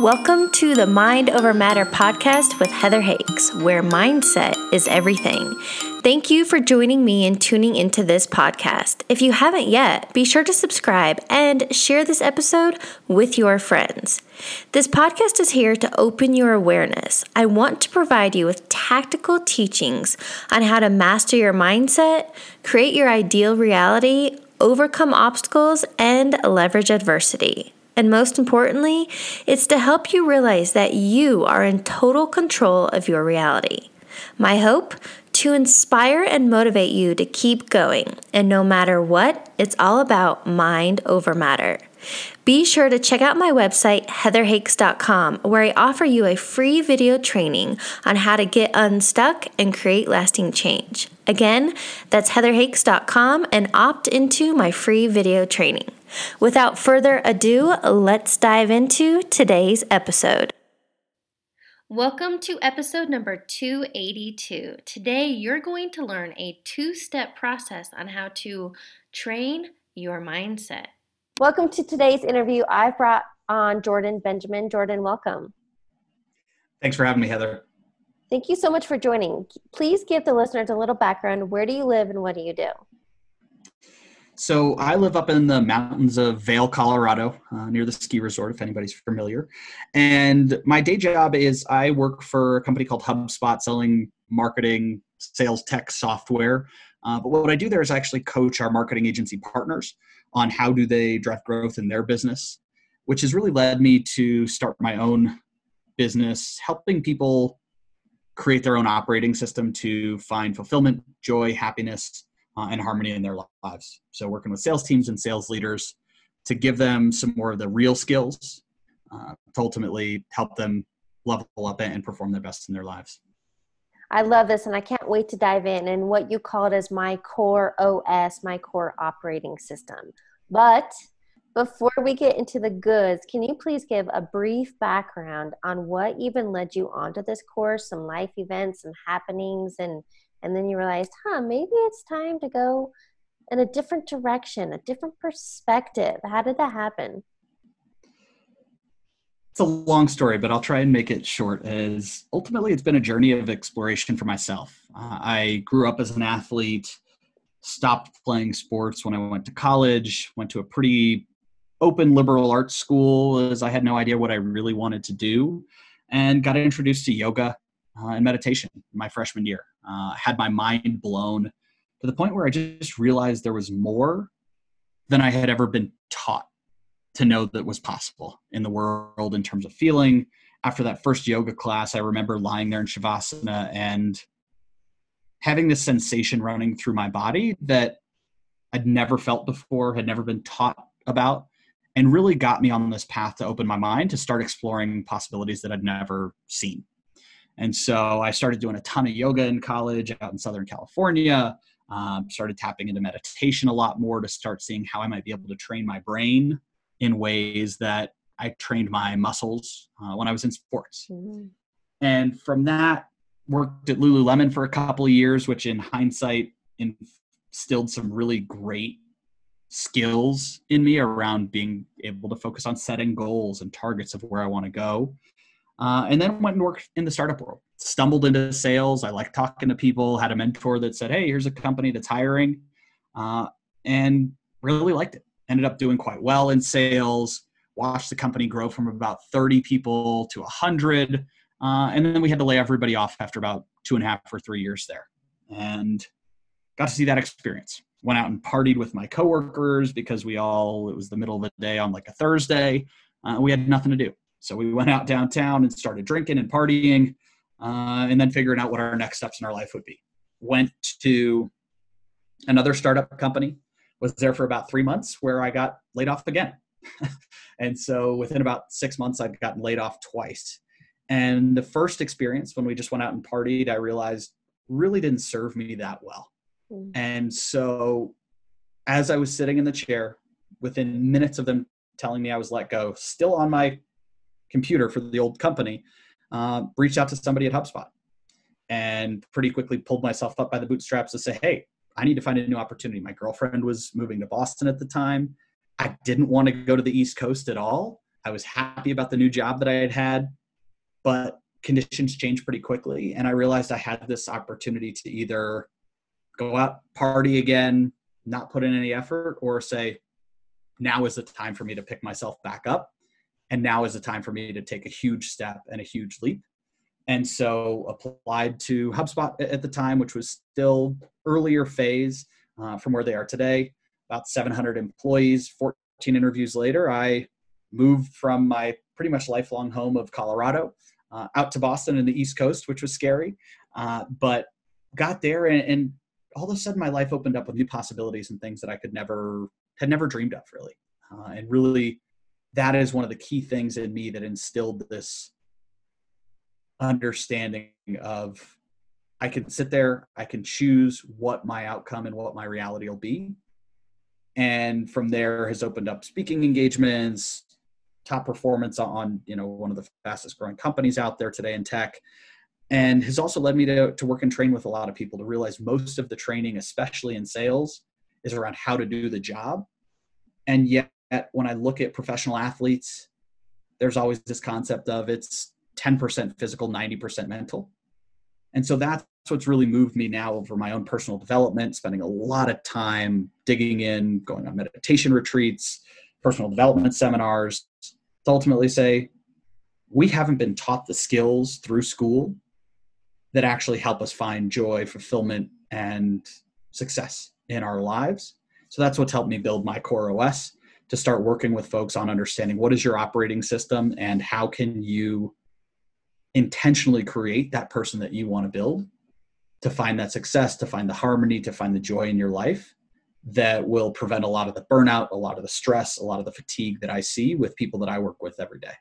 Welcome to the Mind Over Matter podcast with Heather Hakes, where mindset is everything. Thank you for joining me and tuning into this podcast. If you haven't yet, be sure to subscribe and share this episode with your friends. This podcast is here to open your awareness. I want to provide you with tactical teachings on how to master your mindset, create your ideal reality, overcome obstacles, and leverage adversity. And most importantly, it's to help you realize that you are in total control of your reality. My hope? To inspire and motivate you to keep going. And no matter what, it's all about mind over matter. Be sure to check out my website, heatherhakes.com, where I offer you a free video training on how to get unstuck and create lasting change. Again, that's heatherhakes.com and opt into my free video training. Without further ado, let's dive into today's episode. Welcome to episode number 282. Today, you're going to learn a two step process on how to train your mindset. Welcome to today's interview. I've brought on Jordan Benjamin. Jordan, welcome. Thanks for having me, Heather. Thank you so much for joining. Please give the listeners a little background. Where do you live and what do you do? So I live up in the mountains of Vail, Colorado, uh, near the ski resort, if anybody's familiar. And my day job is I work for a company called HubSpot, selling marketing, sales tech software. Uh, but what I do there is I actually coach our marketing agency partners on how do they drive growth in their business, which has really led me to start my own business, helping people create their own operating system to find fulfillment, joy, happiness, uh, and harmony in their lives. So, working with sales teams and sales leaders to give them some more of the real skills uh, to ultimately help them level up and perform their best in their lives. I love this, and I can't wait to dive in. And what you call it as my core OS, my core operating system. But before we get into the goods, can you please give a brief background on what even led you onto this course, some life events, some happenings, and and then you realized, huh, maybe it's time to go in a different direction, a different perspective. How did that happen? It's a long story, but I'll try and make it short. As ultimately, it's been a journey of exploration for myself. Uh, I grew up as an athlete, stopped playing sports when I went to college, went to a pretty open liberal arts school as I had no idea what I really wanted to do, and got introduced to yoga uh, and meditation my freshman year. Uh, had my mind blown to the point where I just realized there was more than I had ever been taught to know that was possible in the world in terms of feeling. After that first yoga class, I remember lying there in Shavasana and having this sensation running through my body that I'd never felt before, had never been taught about, and really got me on this path to open my mind to start exploring possibilities that I'd never seen. And so I started doing a ton of yoga in college out in Southern California. Um, started tapping into meditation a lot more to start seeing how I might be able to train my brain in ways that I trained my muscles uh, when I was in sports. Mm-hmm. And from that, worked at Lululemon for a couple of years, which in hindsight instilled some really great skills in me around being able to focus on setting goals and targets of where I want to go. Uh, and then went and worked in the startup world. Stumbled into sales. I like talking to people. Had a mentor that said, "Hey, here's a company that's hiring," uh, and really liked it. Ended up doing quite well in sales. Watched the company grow from about 30 people to 100, uh, and then we had to lay everybody off after about two and a half or three years there, and got to see that experience. Went out and partied with my coworkers because we all it was the middle of the day on like a Thursday. Uh, we had nothing to do so we went out downtown and started drinking and partying, uh, and then figuring out what our next steps in our life would be. Went to another startup company, was there for about three months where I got laid off again. and so within about six months, I'd gotten laid off twice. And the first experience when we just went out and partied, I realized really didn't serve me that well. Mm. And so as I was sitting in the chair, within minutes of them telling me I was let go, still on my computer for the old company, uh, reached out to somebody at HubSpot and pretty quickly pulled myself up by the bootstraps to say, hey, I need to find a new opportunity. My girlfriend was moving to Boston at the time. I didn't want to go to the East Coast at all. I was happy about the new job that I had had, but conditions changed pretty quickly. And I realized I had this opportunity to either go out, party again, not put in any effort, or say, now is the time for me to pick myself back up. And now is the time for me to take a huge step and a huge leap. And so applied to HubSpot at the time, which was still earlier phase uh, from where they are today, about 700 employees, 14 interviews later, I moved from my pretty much lifelong home of Colorado uh, out to Boston and the East Coast, which was scary. Uh, but got there and, and, all of a sudden my life opened up with new possibilities and things that I could never had never dreamed of really. Uh, and really that is one of the key things in me that instilled this understanding of I can sit there, I can choose what my outcome and what my reality will be. And from there has opened up speaking engagements, top performance on you know one of the fastest growing companies out there today in tech and has also led me to, to work and train with a lot of people to realize most of the training especially in sales is around how to do the job and yet when i look at professional athletes there's always this concept of it's 10% physical 90% mental and so that's what's really moved me now over my own personal development spending a lot of time digging in going on meditation retreats personal development seminars to ultimately say we haven't been taught the skills through school that actually help us find joy, fulfillment, and success in our lives. So that's what's helped me build my core OS to start working with folks on understanding what is your operating system and how can you intentionally create that person that you want to build to find that success, to find the harmony, to find the joy in your life that will prevent a lot of the burnout, a lot of the stress, a lot of the fatigue that I see with people that I work with every day.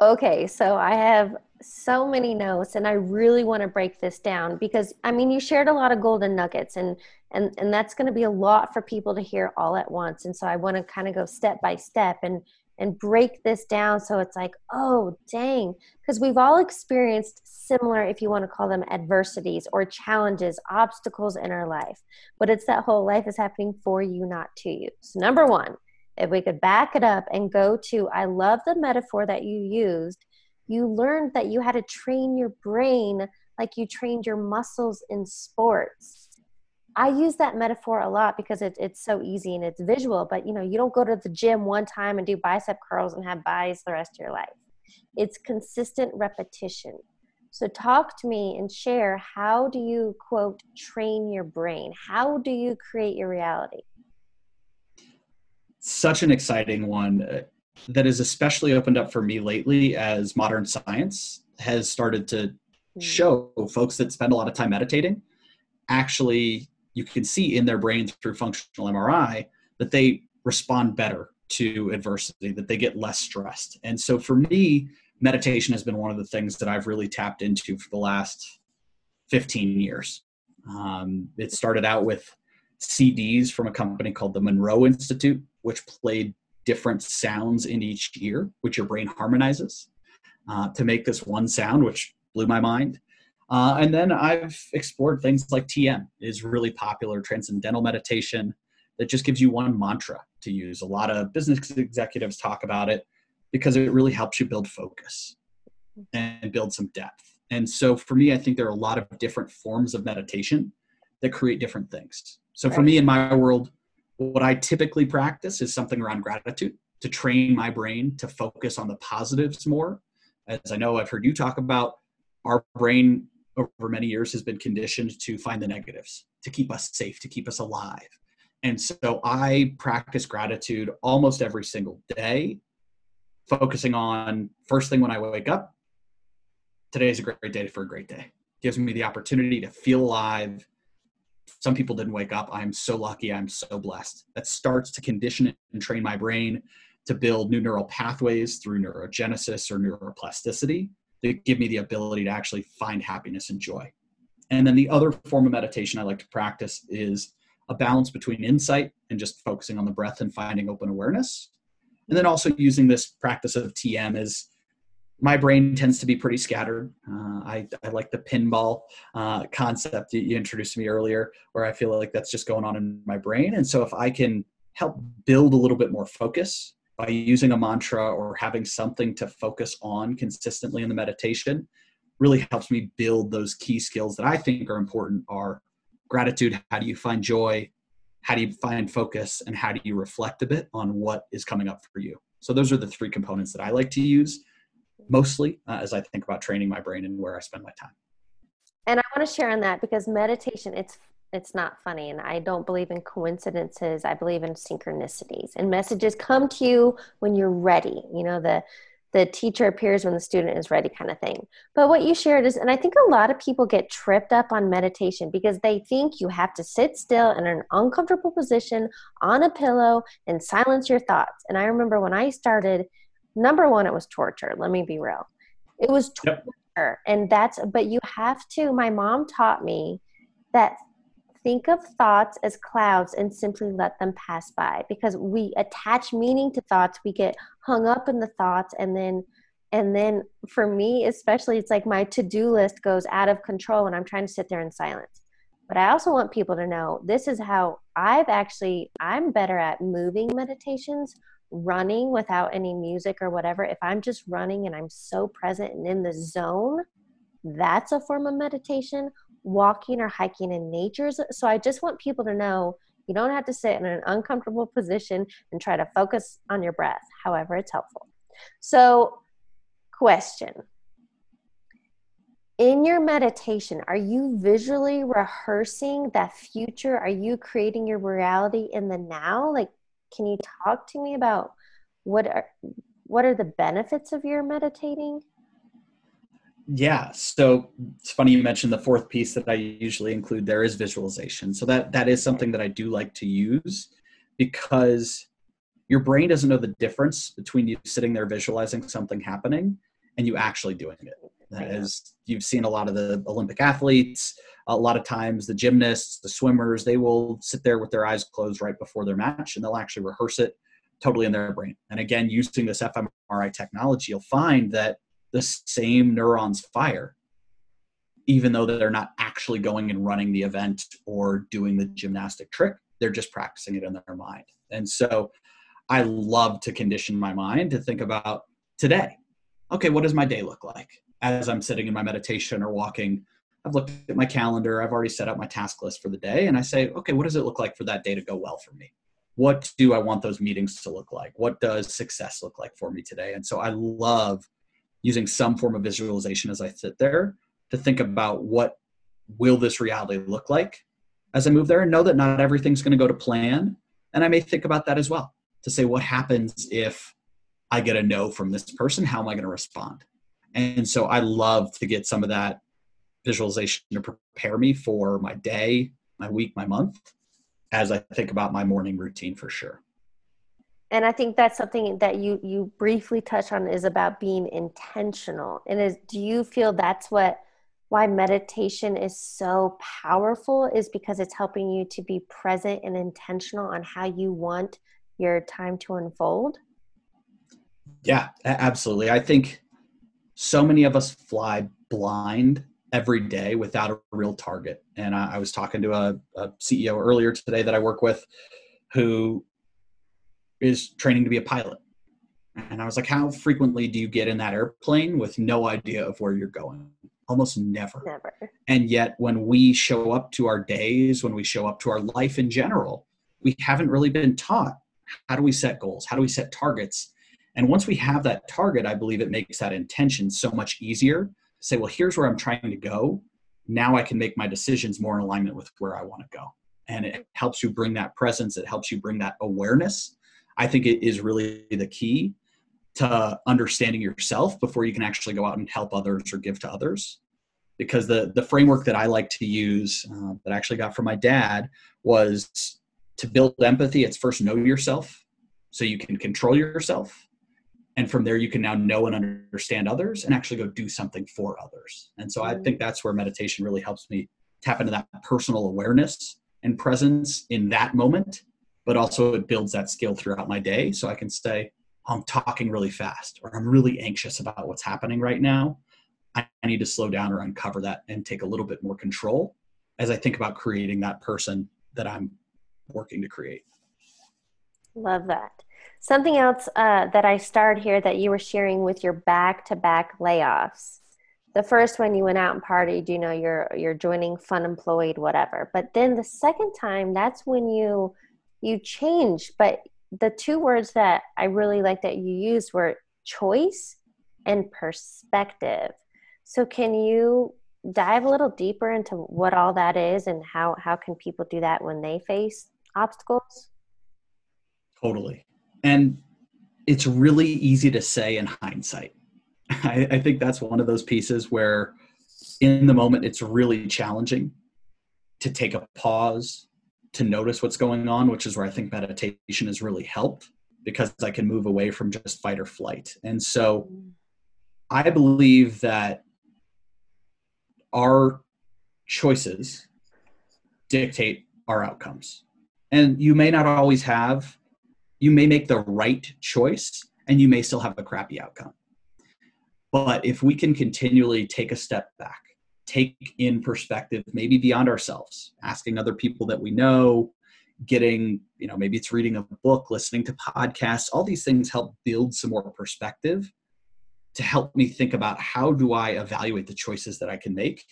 Okay, so I have so many notes and I really want to break this down because I mean you shared a lot of golden nuggets and and and that's going to be a lot for people to hear all at once and so I want to kind of go step by step and and break this down so it's like, oh, dang. Because we've all experienced similar, if you want to call them adversities or challenges, obstacles in our life. But it's that whole life is happening for you, not to you. So, number one, if we could back it up and go to, I love the metaphor that you used. You learned that you had to train your brain like you trained your muscles in sports I use that metaphor a lot because it, it's so easy and it's visual, but you know, you don't go to the gym one time and do bicep curls and have buys the rest of your life. It's consistent repetition. So talk to me and share how do you quote train your brain? How do you create your reality? Such an exciting one that is especially opened up for me lately as modern science has started to hmm. show folks that spend a lot of time meditating actually you can see in their brain through functional MRI that they respond better to adversity, that they get less stressed. And so for me, meditation has been one of the things that I've really tapped into for the last 15 years. Um, it started out with CDs from a company called the Monroe Institute, which played different sounds in each ear, which your brain harmonizes uh, to make this one sound, which blew my mind. Uh, and then I've explored things like TM is really popular, transcendental meditation that just gives you one mantra to use. A lot of business executives talk about it because it really helps you build focus and build some depth. And so for me, I think there are a lot of different forms of meditation that create different things. So for me in my world, what I typically practice is something around gratitude to train my brain to focus on the positives more. As I know I've heard you talk about, our brain over many years has been conditioned to find the negatives, to keep us safe, to keep us alive. And so I practice gratitude almost every single day, focusing on first thing when I wake up, today is a great day for a great day. Gives me the opportunity to feel alive. Some people didn't wake up. I'm so lucky. I'm so blessed. That starts to condition and train my brain to build new neural pathways through neurogenesis or neuroplasticity that give me the ability to actually find happiness and joy. And then the other form of meditation I like to practice is a balance between insight and just focusing on the breath and finding open awareness. And then also using this practice of TM as my brain tends to be pretty scattered. Uh, I, I, like the pinball uh, concept that you introduced to me earlier, where I feel like that's just going on in my brain. And so if I can help build a little bit more focus by using a mantra or having something to focus on consistently in the meditation really helps me build those key skills that I think are important are gratitude, how do you find joy, how do you find focus, and how do you reflect a bit on what is coming up for you. So those are the three components that I like to use mostly uh, as I think about training my brain and where I spend my time. And I want to share on that because meditation, it's it's not funny and i don't believe in coincidences i believe in synchronicities and messages come to you when you're ready you know the the teacher appears when the student is ready kind of thing but what you shared is and i think a lot of people get tripped up on meditation because they think you have to sit still in an uncomfortable position on a pillow and silence your thoughts and i remember when i started number one it was torture let me be real it was torture yep. and that's but you have to my mom taught me that think of thoughts as clouds and simply let them pass by because we attach meaning to thoughts we get hung up in the thoughts and then and then for me especially it's like my to-do list goes out of control and i'm trying to sit there in silence but i also want people to know this is how i've actually i'm better at moving meditations running without any music or whatever if i'm just running and i'm so present and in the zone that's a form of meditation walking or hiking in nature. So I just want people to know you don't have to sit in an uncomfortable position and try to focus on your breath. However, it's helpful. So, question in your meditation, are you visually rehearsing that future? Are you creating your reality in the now? Like, can you talk to me about what are what are the benefits of your meditating? Yeah, so it's funny you mentioned the fourth piece that I usually include there is visualization. So that that is something that I do like to use because your brain doesn't know the difference between you sitting there visualizing something happening and you actually doing it. As you've seen a lot of the Olympic athletes, a lot of times the gymnasts, the swimmers, they will sit there with their eyes closed right before their match and they'll actually rehearse it totally in their brain. And again, using this fMRI technology, you'll find that the same neurons fire even though they're not actually going and running the event or doing the gymnastic trick they're just practicing it in their mind and so i love to condition my mind to think about today okay what does my day look like as i'm sitting in my meditation or walking? I've looked at my calendar i've already set up my task list for the day and i say okay what does it look like for that day to go well for me? What do i want those meetings to look like? What does success look like for me today? And so i love using some form of visualization as I sit there to think about what will this reality look like as I move there and know that not everything's going to go to plan. And I may think about that as well to say, what happens if I get a no from this person? How am I going to respond? And so I love to get some of that visualization to prepare me for my day, my week, my month as I think about my morning routine for sure and i think that's something that you you briefly touch on is about being intentional and is do you feel that's what why meditation is so powerful is because it's helping you to be present and intentional on how you want your time to unfold yeah absolutely i think so many of us fly blind every day without a real target and i, I was talking to a, a ceo earlier today that i work with who is training to be a pilot. And I was like, how frequently do you get in that airplane with no idea of where you're going? Almost never. Never. And yet, when we show up to our days, when we show up to our life in general, we haven't really been taught how do we set goals? How do we set targets? And once we have that target, I believe it makes that intention so much easier say, well, here's where I'm trying to go. Now I can make my decisions more in alignment with where I want to go. And it helps you bring that presence, it helps you bring that awareness I think it is really the key to understanding yourself before you can actually go out and help others or give to others. Because the the framework that I like to use uh, that I actually got from my dad was to build empathy. It's first know yourself, so you can control yourself, and from there you can now know and understand others and actually go do something for others. And so I mm-hmm. think that's where meditation really helps me tap into that personal awareness and presence in that moment but also it builds that skill throughout my day so I can say, I'm talking really fast or I'm really anxious about what's happening right now. I need to slow down or uncover that and take a little bit more control as I think about creating that person that I'm working to create. Love that. Something else uh, that I starred here that you were sharing with your back to back layoffs. The first one you went out and partied, you know, you're you're joining fun employed, whatever. But then the second time, that's when you you changed. But the two words that I really like that you used were choice and perspective. So can you dive a little deeper into what all that is and how how can people do that when they face obstacles? Totally. And it's really easy to say in hindsight. I, I think that's one of those pieces where in the moment it's really challenging to take a pause, to notice what's going on, which is where I think meditation has really helped because I can move away from just fight or flight. And so I believe that our choices dictate our outcomes. And you may not always have, you may make the right choice and you may still have a crappy outcome. But if we can continually take a step back, take in perspective, maybe beyond ourselves, asking other people that we know, getting, you know, maybe it's reading a book, listening to podcasts, all these things help build some more perspective to help me think about how do I evaluate the choices that I can make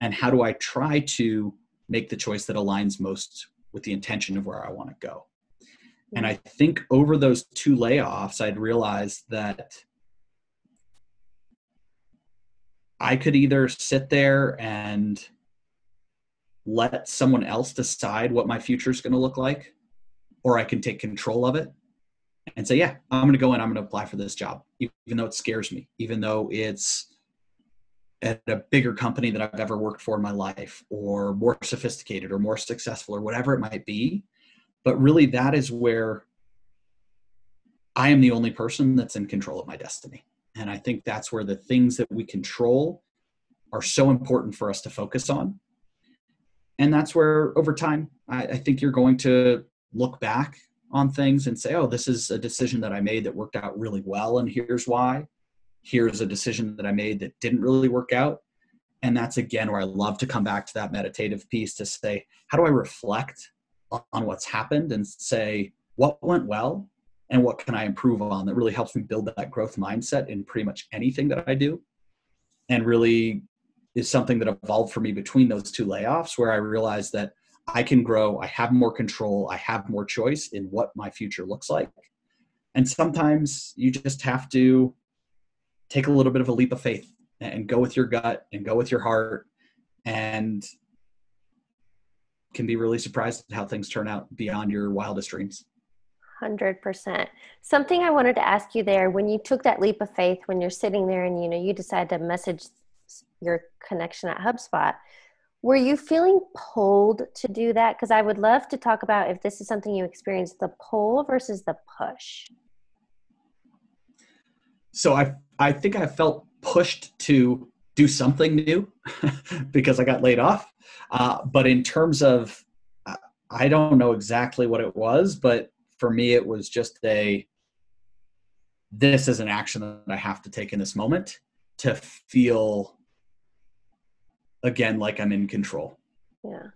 and how do I try to make the choice that aligns most with the intention of where I want to go. And I think over those two layoffs, I'd realized that I could either sit there and let someone else decide what my future is going to look like, or I can take control of it and say, yeah, I'm going to go in, I'm going to apply for this job, even though it scares me, even though it's at a bigger company that I've ever worked for in my life, or more sophisticated, or more successful, or whatever it might be. But really, that is where I am the only person that's in control of my destiny. And I think that's where the things that we control are so important for us to focus on. And that's where, over time, I, I think you're going to look back on things and say, oh, this is a decision that I made that worked out really well, and here's why. Here's a decision that I made that didn't really work out. And that's again where I love to come back to that meditative piece to say, how do I reflect on what's happened and say, what went well and what can I improve on that really helps me build that growth mindset in pretty much anything that I do. And really is something that evolved for me between those two layoffs where I realized that I can grow, I have more control, I have more choice in what my future looks like. And sometimes you just have to take a little bit of a leap of faith and go with your gut and go with your heart and can be really surprised at how things turn out beyond your wildest dreams. 100%. Something I wanted to ask you there when you took that leap of faith when you're sitting there and you know you decide to message your connection at HubSpot were you feeling pulled to do that? Because I would love to talk about if this is something you experienced the pull versus the push. So I I think I felt pushed to do something new because I got laid off. Uh, but in terms of, I don't know exactly what it was, but for me, it was just a this is an action that I have to take in this moment to feel again like I'm in control. Yeah.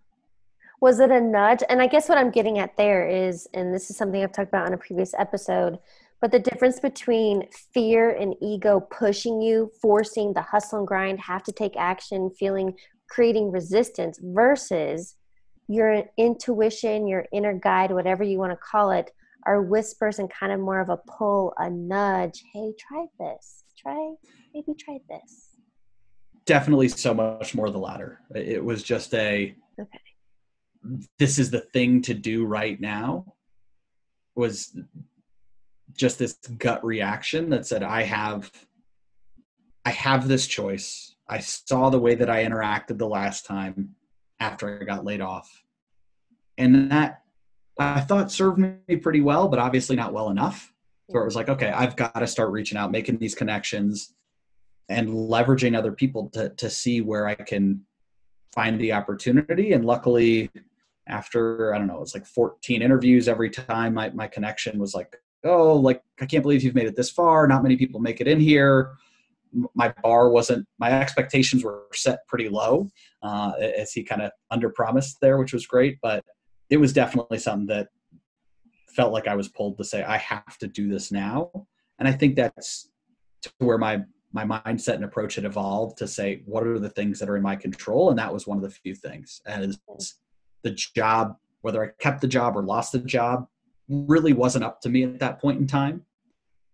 Was it a nudge? And I guess what I'm getting at there is, and this is something I've talked about on a previous episode, but the difference between fear and ego pushing you, forcing the hustle and grind, have to take action, feeling, creating resistance versus your intuition, your inner guide, whatever you want to call it, are whispers and kind of more of a pull, a nudge. Hey, try this. Try, maybe try this definitely so much more the latter. It was just a okay. this is the thing to do right now was just this gut reaction that said I have I have this choice. I saw the way that I interacted the last time after I got laid off. And that I thought served me pretty well, but obviously not well enough. So it was like, okay, I've got to start reaching out, making these connections, and leveraging other people to to see where I can find the opportunity. And luckily, after I don't know, it's like 14 interviews every time, my my connection was like, oh, like I can't believe you've made it this far. Not many people make it in here. My bar wasn't. My expectations were set pretty low, uh, as he kind of under promised there, which was great. But it was definitely something that felt like I was pulled to say, I have to do this now. And I think that's to where my my mindset and approach had evolved to say, what are the things that are in my control? And that was one of the few things. And the job, whether I kept the job or lost the job, really wasn't up to me at that point in time.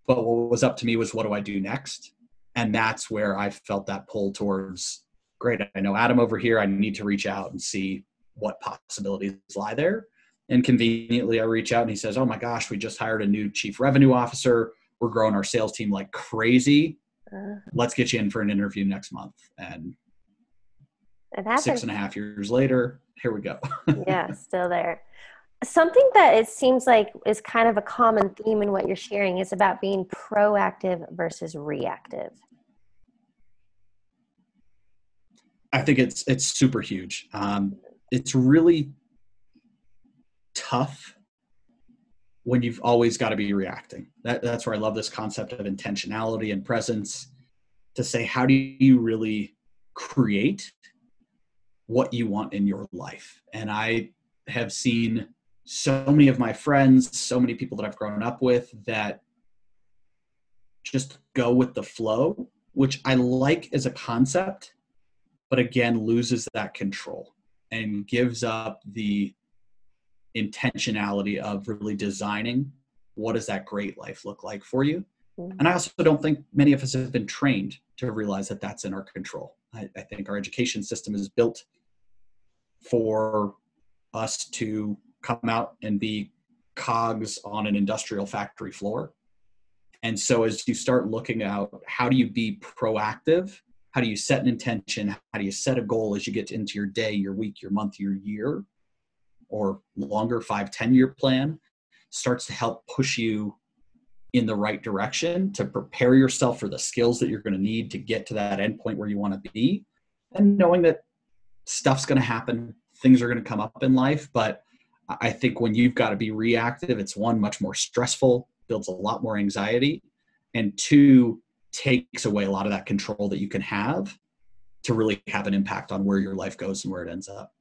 But what was up to me was what do I do next? And that's where I felt that pull towards great. I know Adam over here. I need to reach out and see what possibilities lie there. And conveniently, I reach out and he says, Oh my gosh, we just hired a new chief revenue officer. We're growing our sales team like crazy. Uh, Let's get you in for an interview next month. And six and a half years later, here we go. yeah, still there. Something that it seems like is kind of a common theme in what you're sharing is about being proactive versus reactive. I think it's it's super huge. Um, it's really tough when you've always got to be reacting. That, that's where I love this concept of intentionality and presence to say, how do you really create what you want in your life? And I have seen so many of my friends, so many people that I've grown up with that just go with the flow, which I like as a concept, but again, loses that control and gives up the intentionality of really designing what does that great life look like for you mm-hmm. and i also don't think many of us have been trained to realize that that's in our control I, I, think our education system is built for us to come out and be cogs on an industrial factory floor. And so as you start looking out how do you be proactive? How do you set an intention? How do you set a goal as you get into your day your week your month your year or longer five ten year plan starts to help push you in the right direction to prepare yourself for the skills that you're going to need to get to that endpoint where you want to be. And knowing that stuff's going to happen things are going to come up in life but i think when you've got to be reactive it's one much more stressful builds a lot more anxiety and two takes away a lot of that control that you can have to really have an impact on where your life goes and where it ends up.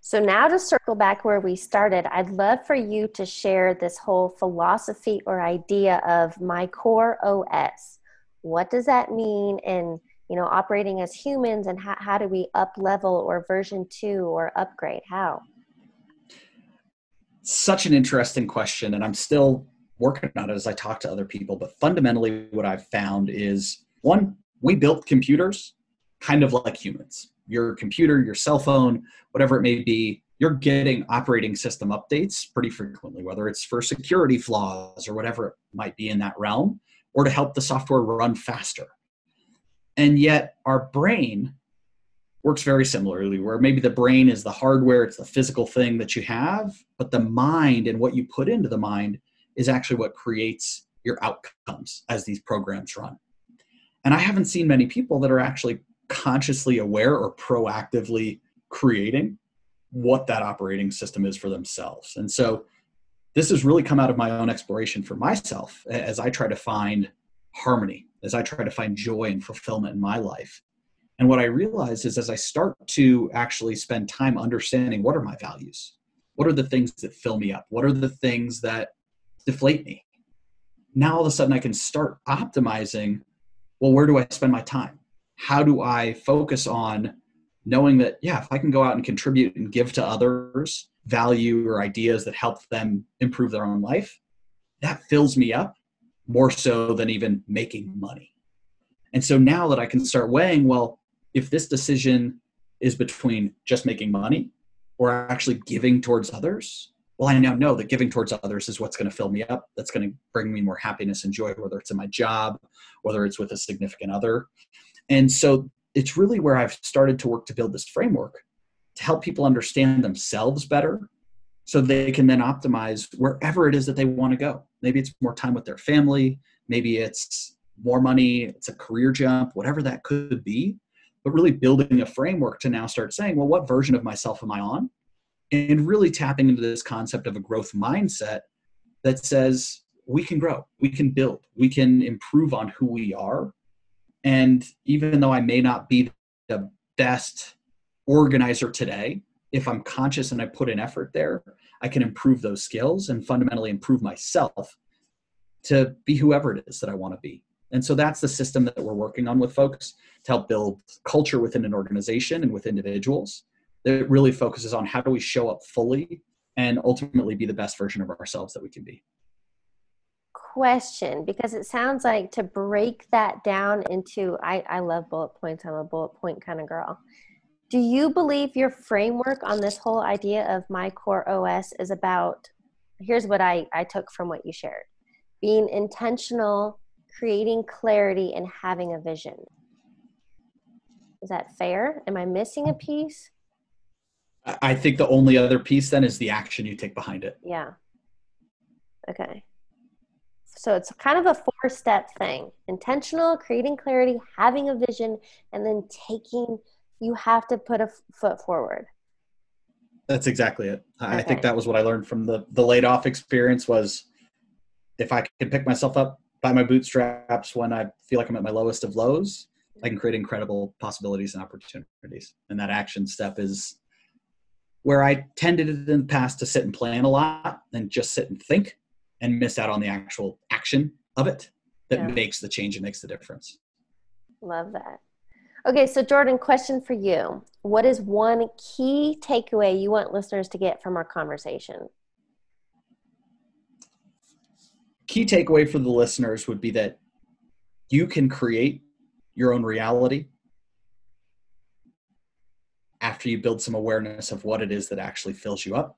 So, now to circle back where we started, I'd love for you to share this whole philosophy or idea of my core OS. What does that mean? In you know operating as humans and how, how do we up level or version two or upgrade? How such an interesting question and i'm still working on it as i talk to other people but fundamentally what i've found is one we built computers kind of like humans your computer, your cell phone, whatever it may be, you're getting operating system updates pretty frequently, whether it's for security flaws or whatever it might be in that realm, or to help the software run faster. And yet, our brain works very similarly, where maybe the brain is the hardware, it's the physical thing that you have, but the mind and what you put into the mind is actually what creates your outcomes as these programs run. And I haven't seen many people that are actually consciously aware or proactively creating what that operating system is for themselves. And so this has really come out of my own exploration for myself as I try to find harmony, as I try to find joy and fulfillment in my life. And what I realize is as I start to actually spend time understanding what are my values? What are the things that fill me up? What are the things that deflate me? Now all of a sudden I can start optimizing well, where do I spend my time? how do I focus on knowing that, yeah, if I can go out and contribute and give to others value or ideas that help them improve their own life, that fills me up more so than even making money. And so now that I can start weighing, well, if this decision is between just making money or actually giving towards others, well, I now know that giving towards others is what's going to fill me up. That's going to bring me more happiness and joy, whether it's in my job, whether it's with a significant other. And so it's really where I've started to work to build this framework to help people understand themselves better so they can then optimize wherever it is that they want to go. Maybe it's more time with their family, maybe it's more money, it's a career jump, whatever that could be. But really building a framework to now start saying, well, what version of myself am I on? And really tapping into this concept of a growth mindset that says we can grow, we can build, we can improve on who we are and even though I may not be the best organizer today, if I'm conscious and I put an effort there, I can improve those skills and fundamentally improve myself to be whoever it is that I want to be. And so that's the system that we're working on with folks to help build culture within an organization and with individuals that really focuses on how do we show up fully and ultimately be the best version of ourselves that we can be. Question because it sounds like to break that down into I, I love bullet points, I'm a bullet point kind of girl. Do you believe your framework on this whole idea of my core OS is about here's what I, I took from what you shared being intentional, creating clarity, and having a vision? Is that fair? Am I missing a piece? I think the only other piece then is the action you take behind it. Yeah. Okay. So it's kind of a four step thing intentional, creating clarity, having a vision, and then taking, you have to put a f- foot forward. That's exactly it. Okay. I think that was what I learned from the, the laid off experience was if I can pick myself up by my bootstraps when I feel like I'm at my lowest of lows, I can create incredible possibilities and opportunities. And that action step is where I tended in the past to sit and plan a lot and just sit and think and miss out on the actual action of it that yeah. makes the change and makes the difference. Love that. Okay, so Jordan, question for you. What is one key takeaway you want listeners to get from our conversation? Key takeaway for the listeners would be that you can create your own reality after you build some awareness of what it is that actually fills you up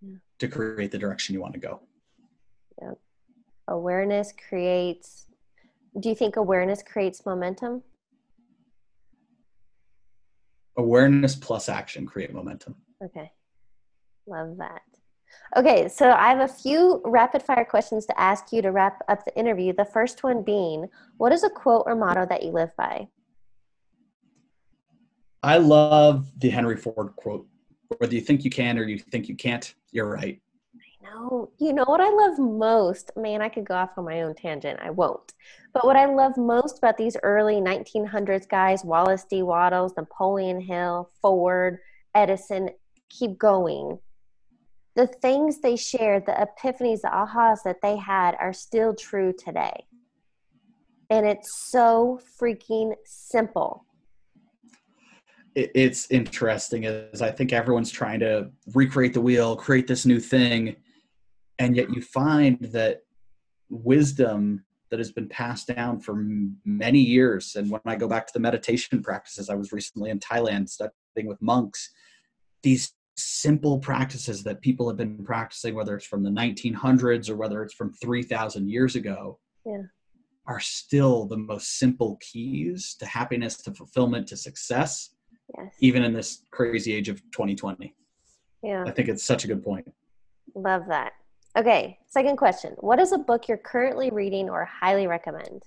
yeah. to create the direction you want to go. Yeah. Awareness creates, do you think awareness creates momentum? Awareness plus action create momentum. Okay. Love that. Okay, so I have a few rapid fire questions to ask you to wrap up the interview. The first one being, what is a quote or motto that you live by? I love the Henry Ford quote whether you think you can or you think you can't, you're right. I know. You know what I love most? Man, I could go off on my own tangent. I won't. But what I love most about these early 1900s guys, Wallace D. Wattles, Napoleon Hill, Ford, Edison, keep going. The things they shared, the epiphanies, the ahas that they had are still true today. And it's so freaking simple it's interesting is I think everyone's trying to recreate the wheel, create this new thing, and yet you find that wisdom that has been passed down for many years. And when I go back to the meditation practices, I was recently in Thailand studying with monks. These simple practices that people have been practicing, whether it's from the 1900s or whether it's from 3,000 years ago, yeah. are still the most simple keys to happiness, to fulfillment, to success yes. even in this crazy age of 2020. Yeah. I think it's such a good point. Love that. Okay, second question. What is a book you're currently reading or highly recommend?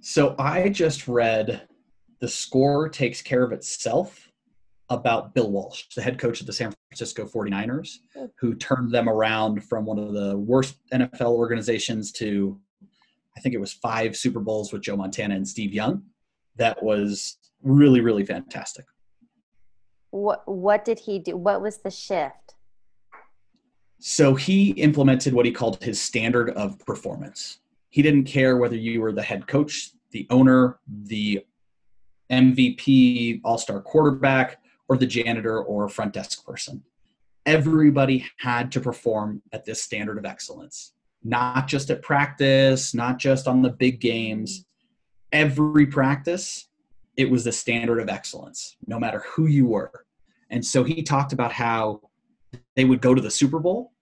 So I just read The Score Takes Care of Itself about Bill Walsh, the head coach of the San Francisco 49ers, hmm. who turned them around from one of the worst NFL organizations to, I think it was five Super Bowls with Joe Montana and Steve Young. That was really really fantastic what what did he do what was the shift so he implemented what he called his standard of performance he didn't care whether you were the head coach the owner the mvp all-star quarterback or the janitor or front desk person everybody had to perform at this standard of excellence not just at practice not just on the big games every practice it was the standard of excellence, no matter who you were. And so he talked about how they would go to the Super Bowl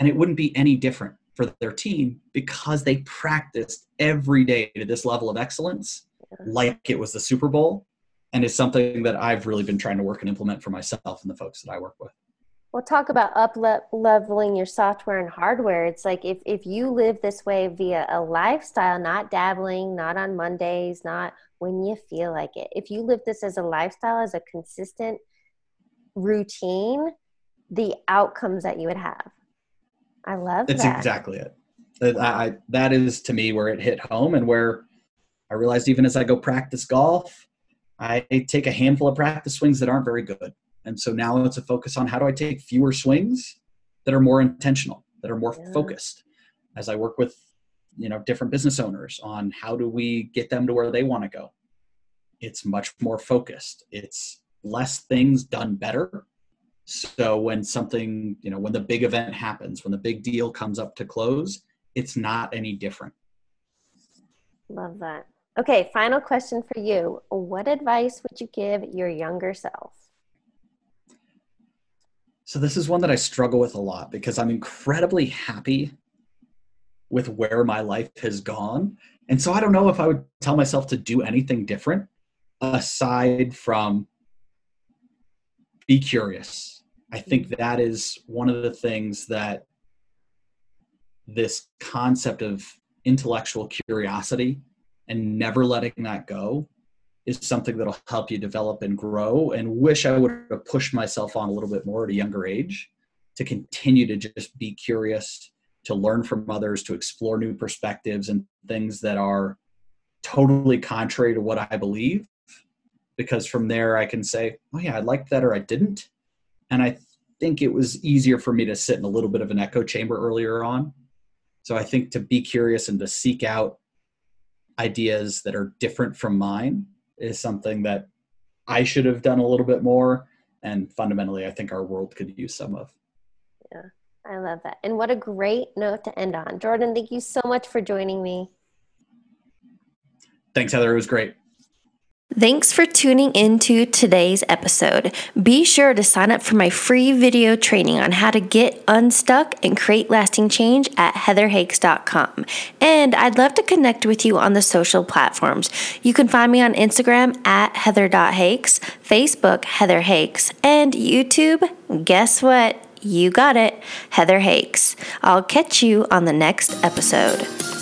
and it wouldn't be any different for their team because they practiced every day to this level of excellence like it was the Super Bowl. And it's something that I've really been trying to work and implement for myself and the folks that I work with. Well, talk about up leveling your software and hardware. It's like if, if you live this way via a lifestyle, not dabbling, not on Mondays, not when you feel like it. If you live this as a lifestyle, as a consistent routine, the outcomes that you would have. I love That's that. exactly it. I, I, that is to me where it hit home and where I realized even as I go practice golf, I take a handful of practice swings that aren't very good And so now it's a focus on how do I take fewer swings that are more intentional, that are more yeah. focused as I work with you know different business owners on how do we get them to where they want to go. It's much more focused. It's less things done better. So when something, you know, when the big event happens, when the big deal comes up to close, it's not any different. Love that. Okay, final question for you. What advice would you give your younger self? So, this is one that I struggle with a lot because I'm incredibly happy with where my life has gone. And so, I don't know if I would tell myself to do anything different aside from be curious. I think that is one of the things that this concept of intellectual curiosity and never letting that go is something that'll help you develop and grow and wish I would have pushed myself on a little bit more at a younger age to continue to just be curious, to learn from others, to explore new perspectives and things that are totally contrary to what I believe. Because from there I can say, oh yeah, I liked that or I didn't. And I think it was easier for me to sit in a little bit of an echo chamber earlier on. So I think to be curious and to seek out ideas that are different from mine is something that I should have done a little bit more. And fundamentally, I think our world could use some of. Yeah, I love that. And what a great note to end on. Jordan, thank you so much for joining me. Thanks, Heather. It was great. Thanks for tuning into today's episode. Be sure to sign up for my free video training on how to get unstuck and create lasting change at heatherhakes.com. And I'd love to connect with you on the social platforms. You can find me on Instagram at heather.hakes, Facebook Heather Hakes, and YouTube. Guess what? You got it, Heather Hakes. I'll catch you on the next episode.